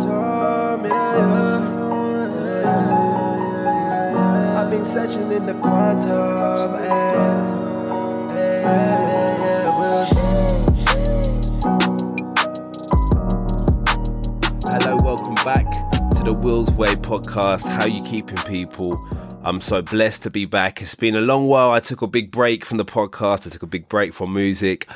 quantum, yeah, yeah. I've been searching in the quantum, eh, eh, and, yeah, yeah. Hello, welcome back to the Will's Way podcast. How you keeping, people? I'm so blessed to be back. It's been a long while. I took a big break from the podcast. I took a big break from music.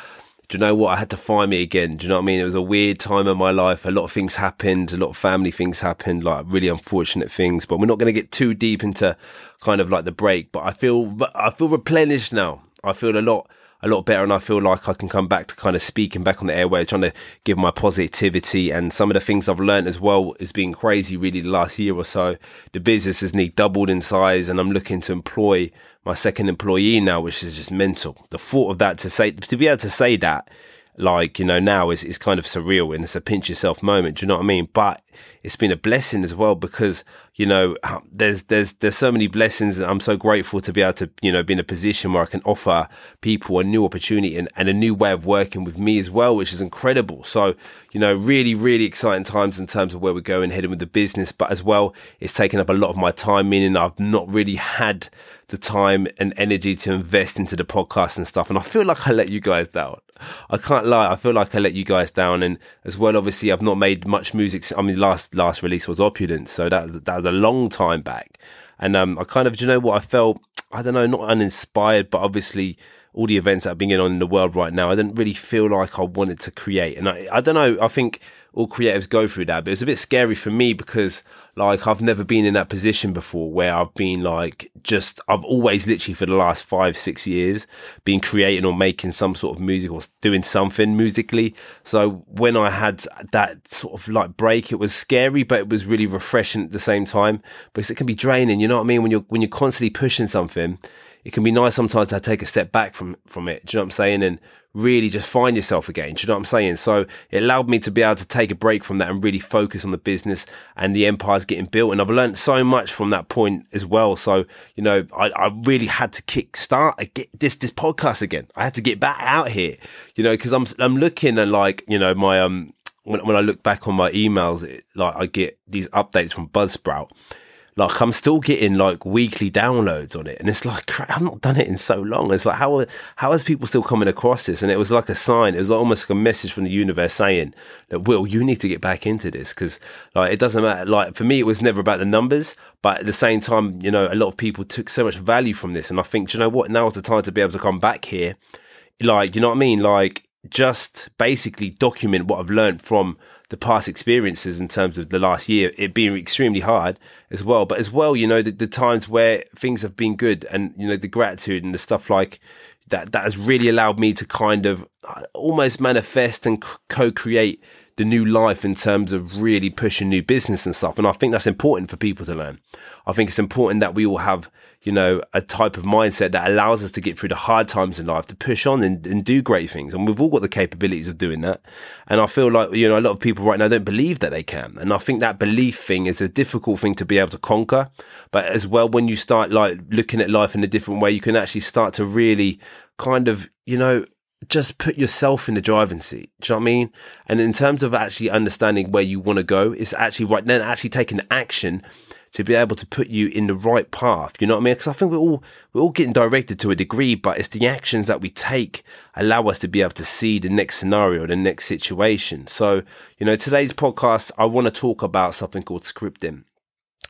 Do you know what? I had to find me again. Do you know what I mean? It was a weird time in my life. A lot of things happened. A lot of family things happened, like really unfortunate things. But we're not going to get too deep into kind of like the break. But I feel, I feel replenished now. I feel a lot a lot better and I feel like I can come back to kind of speaking back on the airways, trying to give my positivity and some of the things I've learned as well has been crazy really the last year or so. The business has nearly doubled in size and I'm looking to employ my second employee now, which is just mental. The thought of that to say, to be able to say that like you know now is is kind of surreal and it's a pinch yourself moment. Do you know what I mean? But it's been a blessing as well because you know there's there's there's so many blessings and I'm so grateful to be able to you know be in a position where I can offer people a new opportunity and, and a new way of working with me as well, which is incredible. So you know really really exciting times in terms of where we're going heading with the business, but as well it's taken up a lot of my time, meaning I've not really had the time and energy to invest into the podcast and stuff. And I feel like I let you guys down. I can't lie. I feel like I let you guys down. And as well, obviously, I've not made much music. I mean, last last release was Opulence, so that that was a long time back. And um, I kind of, do you know what? I felt, I don't know, not uninspired, but obviously all the events that have been going on in the world right now, I didn't really feel like I wanted to create. And I, I don't know, I think all creatives go through that, but it was a bit scary for me because like I've never been in that position before where I've been like just, I've always literally for the last five, six years been creating or making some sort of music or doing something musically. So when I had that sort of like break, it was scary, but it was really refreshing at the same time because it can be draining. You know what I mean? When you're, when you're constantly pushing something, it can be nice sometimes to take a step back from from it. Do you know what I'm saying? And really just find yourself again. Do you know what I'm saying? So it allowed me to be able to take a break from that and really focus on the business and the empire's getting built. And I've learned so much from that point as well. So, you know, I, I really had to kick start this, this podcast again. I had to get back out here, you know, cause I'm, I'm looking at like, you know, my, um, when, when I look back on my emails, it, like I get these updates from Buzzsprout like I'm still getting like weekly downloads on it, and it's like I've not done it in so long. It's like how how is people still coming across this? And it was like a sign. It was almost like a message from the universe saying that Will, you need to get back into this because like it doesn't matter. Like for me, it was never about the numbers, but at the same time, you know, a lot of people took so much value from this, and I think you know what? Now is the time to be able to come back here. Like you know what I mean? Like just basically document what I've learned from the past experiences in terms of the last year, it being extremely hard as well. But as well, you know, the, the times where things have been good and, you know, the gratitude and the stuff like that, that has really allowed me to kind of uh, almost manifest and co create the new life in terms of really pushing new business and stuff. And I think that's important for people to learn. I think it's important that we all have, you know, a type of mindset that allows us to get through the hard times in life, to push on and, and do great things. And we've all got the capabilities of doing that. And I feel like, you know, a lot of people right now don't believe that they can. And I think that belief thing is a difficult thing to be able to conquer. But as well, when you start like looking at life in a different way, you can actually start to really kind of, you know, just put yourself in the driving seat. Do you know what I mean? And in terms of actually understanding where you want to go, it's actually right then actually taking action to be able to put you in the right path. You know what I mean? Because I think we're all we're all getting directed to a degree, but it's the actions that we take allow us to be able to see the next scenario, the next situation. So, you know, today's podcast, I want to talk about something called scripting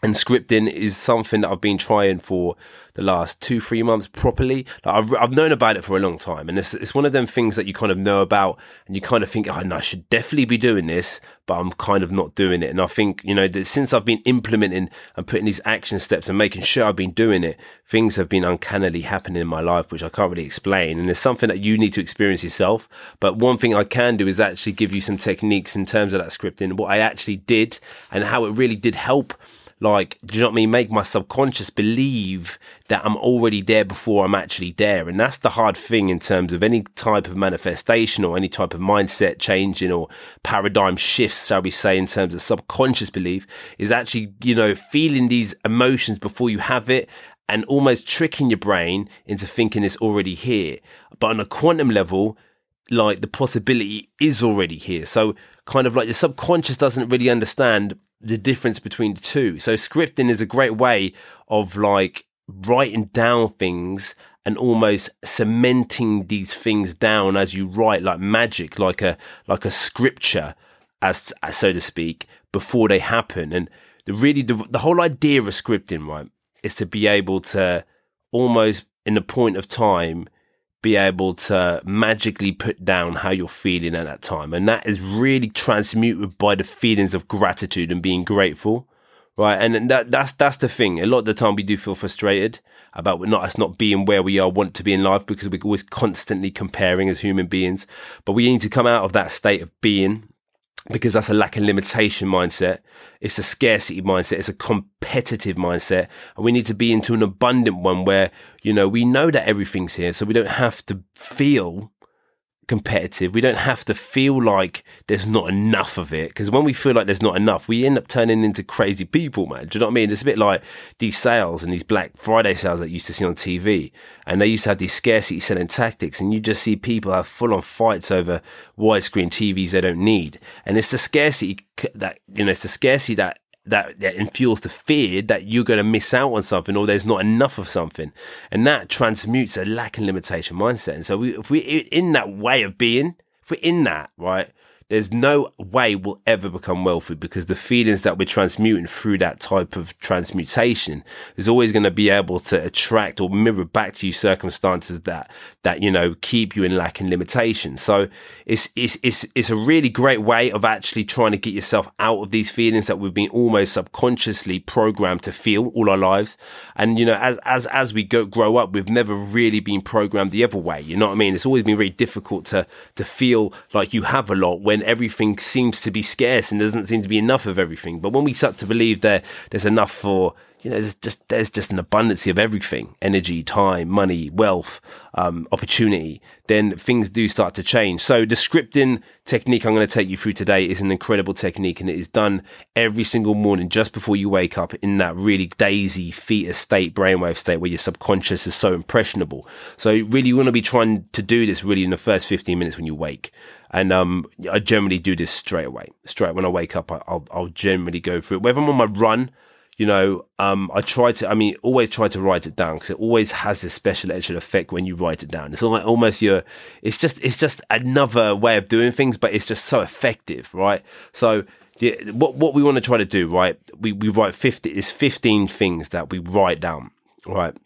and scripting is something that I've been trying for the last two, three months properly. Like I've, I've known about it for a long time, and it's it's one of them things that you kind of know about, and you kind of think, oh, no, I should definitely be doing this, but I'm kind of not doing it. And I think you know that since I've been implementing and putting these action steps and making sure I've been doing it, things have been uncannily happening in my life, which I can't really explain. And it's something that you need to experience yourself. But one thing I can do is actually give you some techniques in terms of that scripting, what I actually did, and how it really did help like, do you know what I mean? Make my subconscious believe that I'm already there before I'm actually there. And that's the hard thing in terms of any type of manifestation or any type of mindset changing or paradigm shifts, shall we say, in terms of subconscious belief is actually, you know, feeling these emotions before you have it and almost tricking your brain into thinking it's already here. But on a quantum level, like the possibility is already here. So kind of like the subconscious doesn't really understand the difference between the two. So scripting is a great way of like writing down things and almost cementing these things down as you write like magic like a like a scripture as so to speak before they happen and the really the, the whole idea of scripting right is to be able to almost in a point of time be able to magically put down how you're feeling at that time. And that is really transmuted by the feelings of gratitude and being grateful. Right. And that, that's, that's the thing. A lot of the time we do feel frustrated about not us not being where we are want to be in life because we're always constantly comparing as human beings. But we need to come out of that state of being because that's a lack and limitation mindset. It's a scarcity mindset. It's a competitive mindset. And we need to be into an abundant one where, you know, we know that everything's here. So we don't have to feel competitive. We don't have to feel like there's not enough of it. Because when we feel like there's not enough, we end up turning into crazy people, man. Do you know what I mean? It's a bit like these sales and these Black Friday sales that you used to see on TV. And they used to have these scarcity selling tactics. And you just see people have full on fights over widescreen TVs they don't need. And it's the scarcity that, you know, it's the scarcity that that, that infuels the fear that you're going to miss out on something or there's not enough of something. And that transmutes a lack and limitation mindset. And so we, if we're in that way of being, if we're in that, right, there's no way we'll ever become wealthy because the feelings that we're transmuting through that type of transmutation is always going to be able to attract or mirror back to you circumstances that that you know keep you in lack and limitation. So it's it's it's it's a really great way of actually trying to get yourself out of these feelings that we've been almost subconsciously programmed to feel all our lives. And you know, as as as we go grow up, we've never really been programmed the other way. You know what I mean? It's always been very difficult to to feel like you have a lot when when everything seems to be scarce and doesn't seem to be enough of everything. But when we start to believe that there's enough for you know, there's just there's just an abundance of everything: energy, time, money, wealth, um, opportunity. Then things do start to change. So the scripting technique I'm going to take you through today is an incredible technique, and it is done every single morning just before you wake up in that really daisy theta state, brainwave state where your subconscious is so impressionable. So really, you want to be trying to do this really in the first 15 minutes when you wake. And um, I generally do this straight away. Straight when I wake up, I'll I'll generally go through it. Whether I'm on my run you know, um, I try to, I mean, always try to write it down because it always has this special extra effect when you write it down. It's like almost your, it's just, it's just another way of doing things, but it's just so effective, right? So, the, what what we want to try to do, right? We we write fifty. It's fifteen things that we write down, right?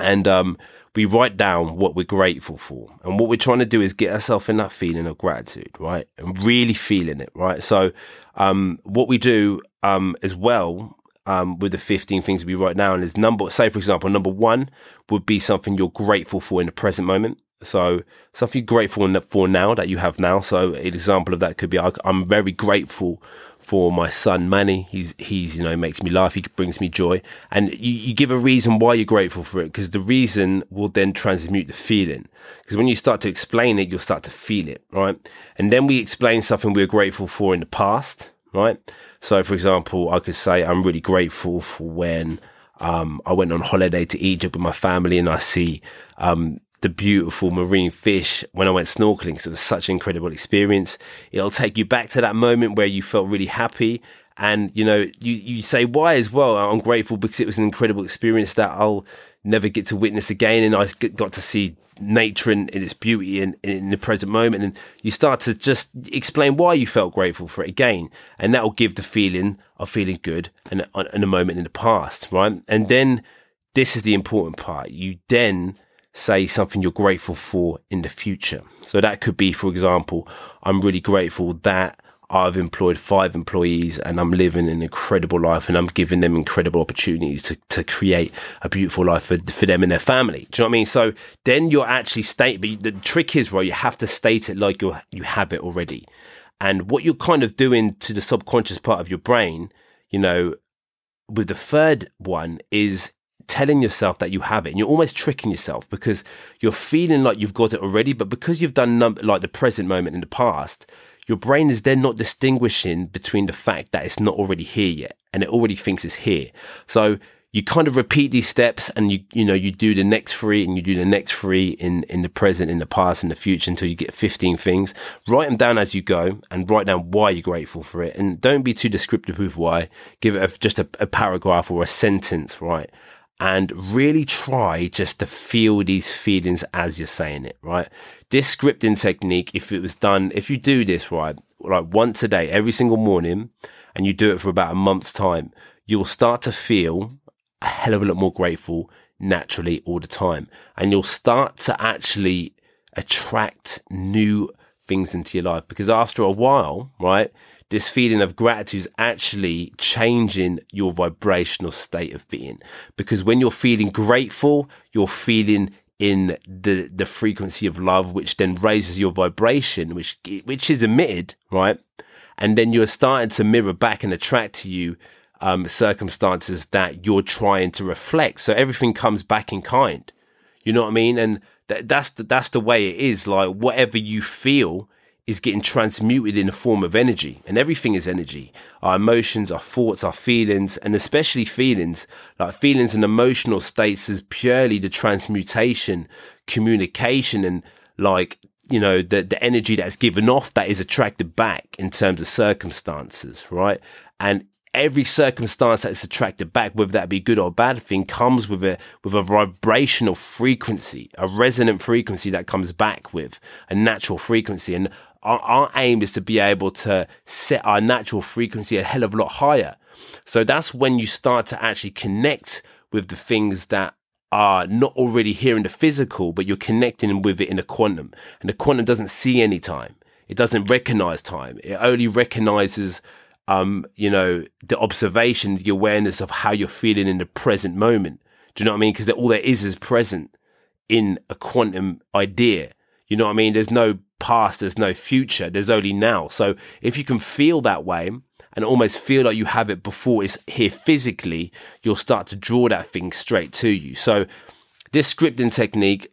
And um, we write down what we're grateful for. And what we're trying to do is get ourselves in that feeling of gratitude, right? And really feeling it, right? So, um, what we do um, as well um, with the 15 things we write down is number, say, for example, number one would be something you're grateful for in the present moment. So something you're grateful for now that you have now. So an example of that could be I'm very grateful for my son Manny. He's he's you know makes me laugh. He brings me joy, and you, you give a reason why you're grateful for it because the reason will then transmute the feeling. Because when you start to explain it, you'll start to feel it, right? And then we explain something we're grateful for in the past, right? So, for example, I could say I'm really grateful for when um, I went on holiday to Egypt with my family and I see um, the beautiful marine fish when I went snorkeling. So it was such an incredible experience. It'll take you back to that moment where you felt really happy. And, you know, you, you say why as well. I'm grateful because it was an incredible experience that I'll never get to witness again. And I got to see nature and, in its beauty in, in the present moment. And you start to just explain why you felt grateful for it again. And that will give the feeling of feeling good and in a moment in the past, right? And then this is the important part. You then say something you're grateful for in the future. So that could be, for example, I'm really grateful that I've employed five employees and I'm living an incredible life and I'm giving them incredible opportunities to, to create a beautiful life for, for them and their family. Do you know what I mean? So then you're actually state, but the trick is, right, you have to state it like you you have it already. And what you're kind of doing to the subconscious part of your brain, you know, with the third one is telling yourself that you have it and you're almost tricking yourself because you're feeling like you've got it already but because you've done num- like the present moment in the past your brain is then not distinguishing between the fact that it's not already here yet and it already thinks it's here. So you kind of repeat these steps and you you know you do the next three and you do the next three in in the present in the past in the future until you get 15 things. Write them down as you go and write down why you're grateful for it. And don't be too descriptive with why. Give it a, just a, a paragraph or a sentence right and really try just to feel these feelings as you're saying it, right? This scripting technique, if it was done, if you do this, right, like once a day, every single morning, and you do it for about a month's time, you'll start to feel a hell of a lot more grateful naturally all the time. And you'll start to actually attract new things into your life because after a while, right, this feeling of gratitude is actually changing your vibrational state of being. Because when you're feeling grateful, you're feeling in the the frequency of love, which then raises your vibration, which which is emitted, right? And then you're starting to mirror back and attract to you um, circumstances that you're trying to reflect. So everything comes back in kind. You know what I mean? And th- that's the, that's the way it is. Like whatever you feel is getting transmuted in a form of energy, and everything is energy. Our emotions, our thoughts, our feelings, and especially feelings, like feelings and emotional states, is purely the transmutation, communication, and like you know the the energy that's given off that is attracted back in terms of circumstances, right? And every circumstance that's attracted back, whether that be good or bad thing, comes with a with a vibrational frequency, a resonant frequency that comes back with a natural frequency. And our, our aim is to be able to set our natural frequency a hell of a lot higher. So that's when you start to actually connect with the things that are not already here in the physical, but you're connecting with it in the quantum. And the quantum doesn't see any time. It doesn't recognize time. It only recognizes, um, you know, the observation, the awareness of how you're feeling in the present moment. Do you know what I mean? Because all there is is present in a quantum idea. You know what I mean? There's no past, there's no future, there's only now. So if you can feel that way and almost feel like you have it before it's here physically, you'll start to draw that thing straight to you. So this scripting technique,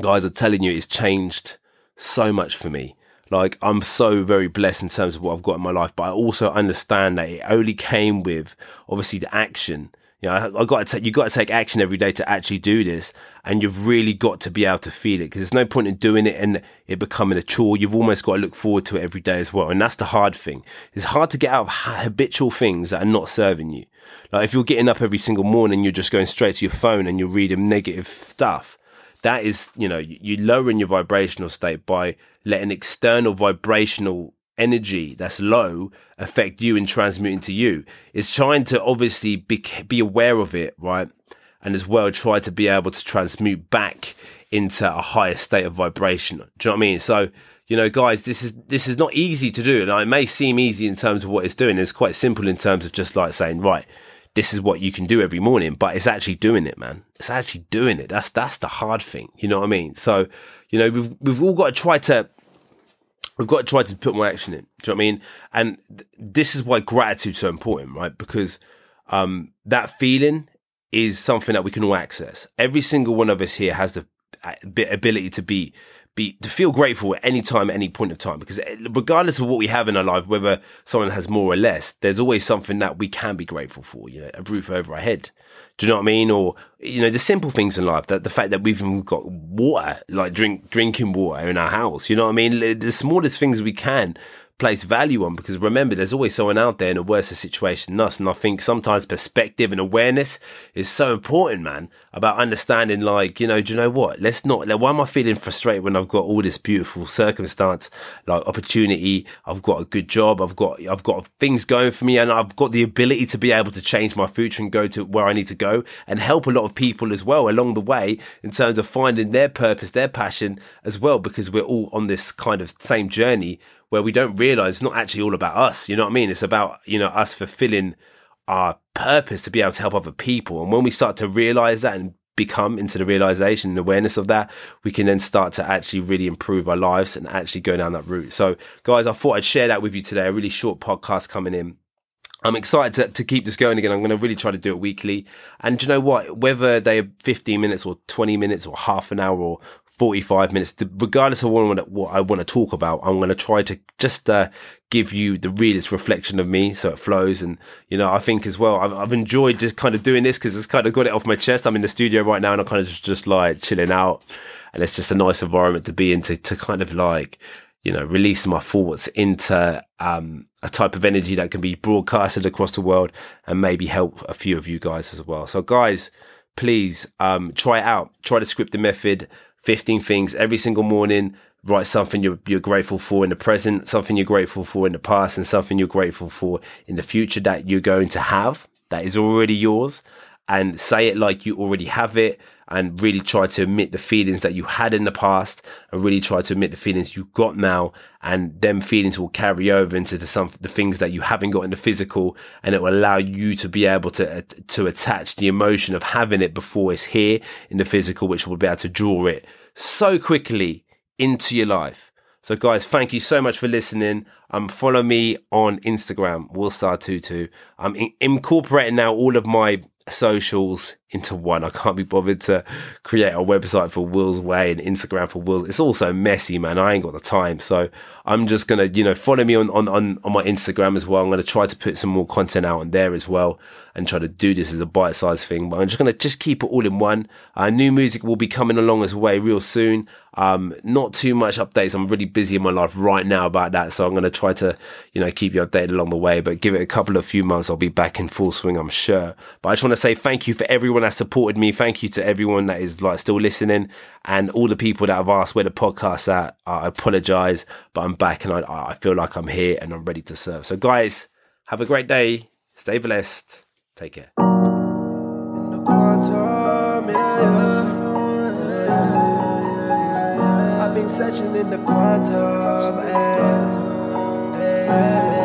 guys, are telling you, it's changed so much for me. Like I'm so very blessed in terms of what I've got in my life, but I also understand that it only came with obviously the action you know, I, got to take, you got to take action every day to actually do this, and you've really got to be able to feel it because there's no point in doing it and it becoming a chore. You've almost got to look forward to it every day as well, and that's the hard thing. It's hard to get out of habitual things that are not serving you. Like if you're getting up every single morning, you're just going straight to your phone and you're reading negative stuff. That is, you know, you lowering your vibrational state by letting external vibrational energy that's low affect you and transmuting to you. It's trying to obviously be, be aware of it, right? And as well, try to be able to transmute back into a higher state of vibration. Do you know what I mean? So, you know, guys, this is this is not easy to do. And it may seem easy in terms of what it's doing. It's quite simple in terms of just like saying, right, this is what you can do every morning, but it's actually doing it, man. It's actually doing it. That's that's the hard thing. You know what I mean? So, you know, we've we've all got to try to we've got to try to put more action in. Do you know what I mean? And th- this is why gratitude is so important, right? Because um, that feeling is something that we can all access. Every single one of us here has the ability to be be to feel grateful at any time, at any point of time. Because eh, regardless of what we have in our life, whether someone has more or less, there's always something that we can be grateful for. You know, a roof over our head, do you know what I mean? Or you know, the simple things in life. That the fact that we've even got water, like drink drinking water in our house. You know what I mean? The smallest things we can place value on because remember there's always someone out there in a worse situation than us and I think sometimes perspective and awareness is so important man about understanding like you know do you know what? Let's not like, why am I feeling frustrated when I've got all this beautiful circumstance like opportunity I've got a good job I've got I've got things going for me and I've got the ability to be able to change my future and go to where I need to go and help a lot of people as well along the way in terms of finding their purpose their passion as well because we're all on this kind of same journey where we don't realize it's not actually all about us. You know what I mean? It's about, you know, us fulfilling our purpose to be able to help other people. And when we start to realize that and become into the realization and awareness of that, we can then start to actually really improve our lives and actually go down that route. So, guys, I thought I'd share that with you today. A really short podcast coming in. I'm excited to, to keep this going again. I'm going to really try to do it weekly. And you know what? Whether they're 15 minutes or 20 minutes or half an hour or 45 minutes, regardless of what, what I want to talk about. I'm going to try to just uh, give you the realest reflection of me so it flows. And, you know, I think as well, I've, I've enjoyed just kind of doing this because it's kind of got it off my chest. I'm in the studio right now and I'm kind of just, just like chilling out. And it's just a nice environment to be in to, to kind of like, you know, release my thoughts into um, a type of energy that can be broadcasted across the world and maybe help a few of you guys as well. So, guys, please um, try it out. Try the scripted method. 15 things every single morning. Write something you're, you're grateful for in the present, something you're grateful for in the past, and something you're grateful for in the future that you're going to have that is already yours. And say it like you already have it and really try to admit the feelings that you had in the past and really try to admit the feelings you got now and them feelings will carry over into the some the things that you haven't got in the physical and it will allow you to be able to to attach the emotion of having it before it's here in the physical which will be able to draw it so quickly into your life. So guys thank you so much for listening. Um follow me on instagram willstar22 i'm in- incorporating now all of my socials into one. I can't be bothered to create a website for Will's Way and Instagram for Will's. It's all so messy, man. I ain't got the time. So I'm just gonna, you know, follow me on, on, on, on my Instagram as well. I'm gonna try to put some more content out on there as well and try to do this as a bite-sized thing. But I'm just gonna just keep it all in one. Uh, new music will be coming along as way real soon. Um, not too much updates. I'm really busy in my life right now about that. So I'm gonna try to, you know, keep you updated along the way. But give it a couple of few months, I'll be back in full swing, I'm sure. But I just want to say thank you for everyone that supported me. Thank you to everyone that is like still listening and all the people that have asked where the podcast's at. I apologize, but I'm back and I, I feel like I'm here and I'm ready to serve. So guys, have a great day. Stay blessed. Take care. I've been searching in the quantum. Eh, eh,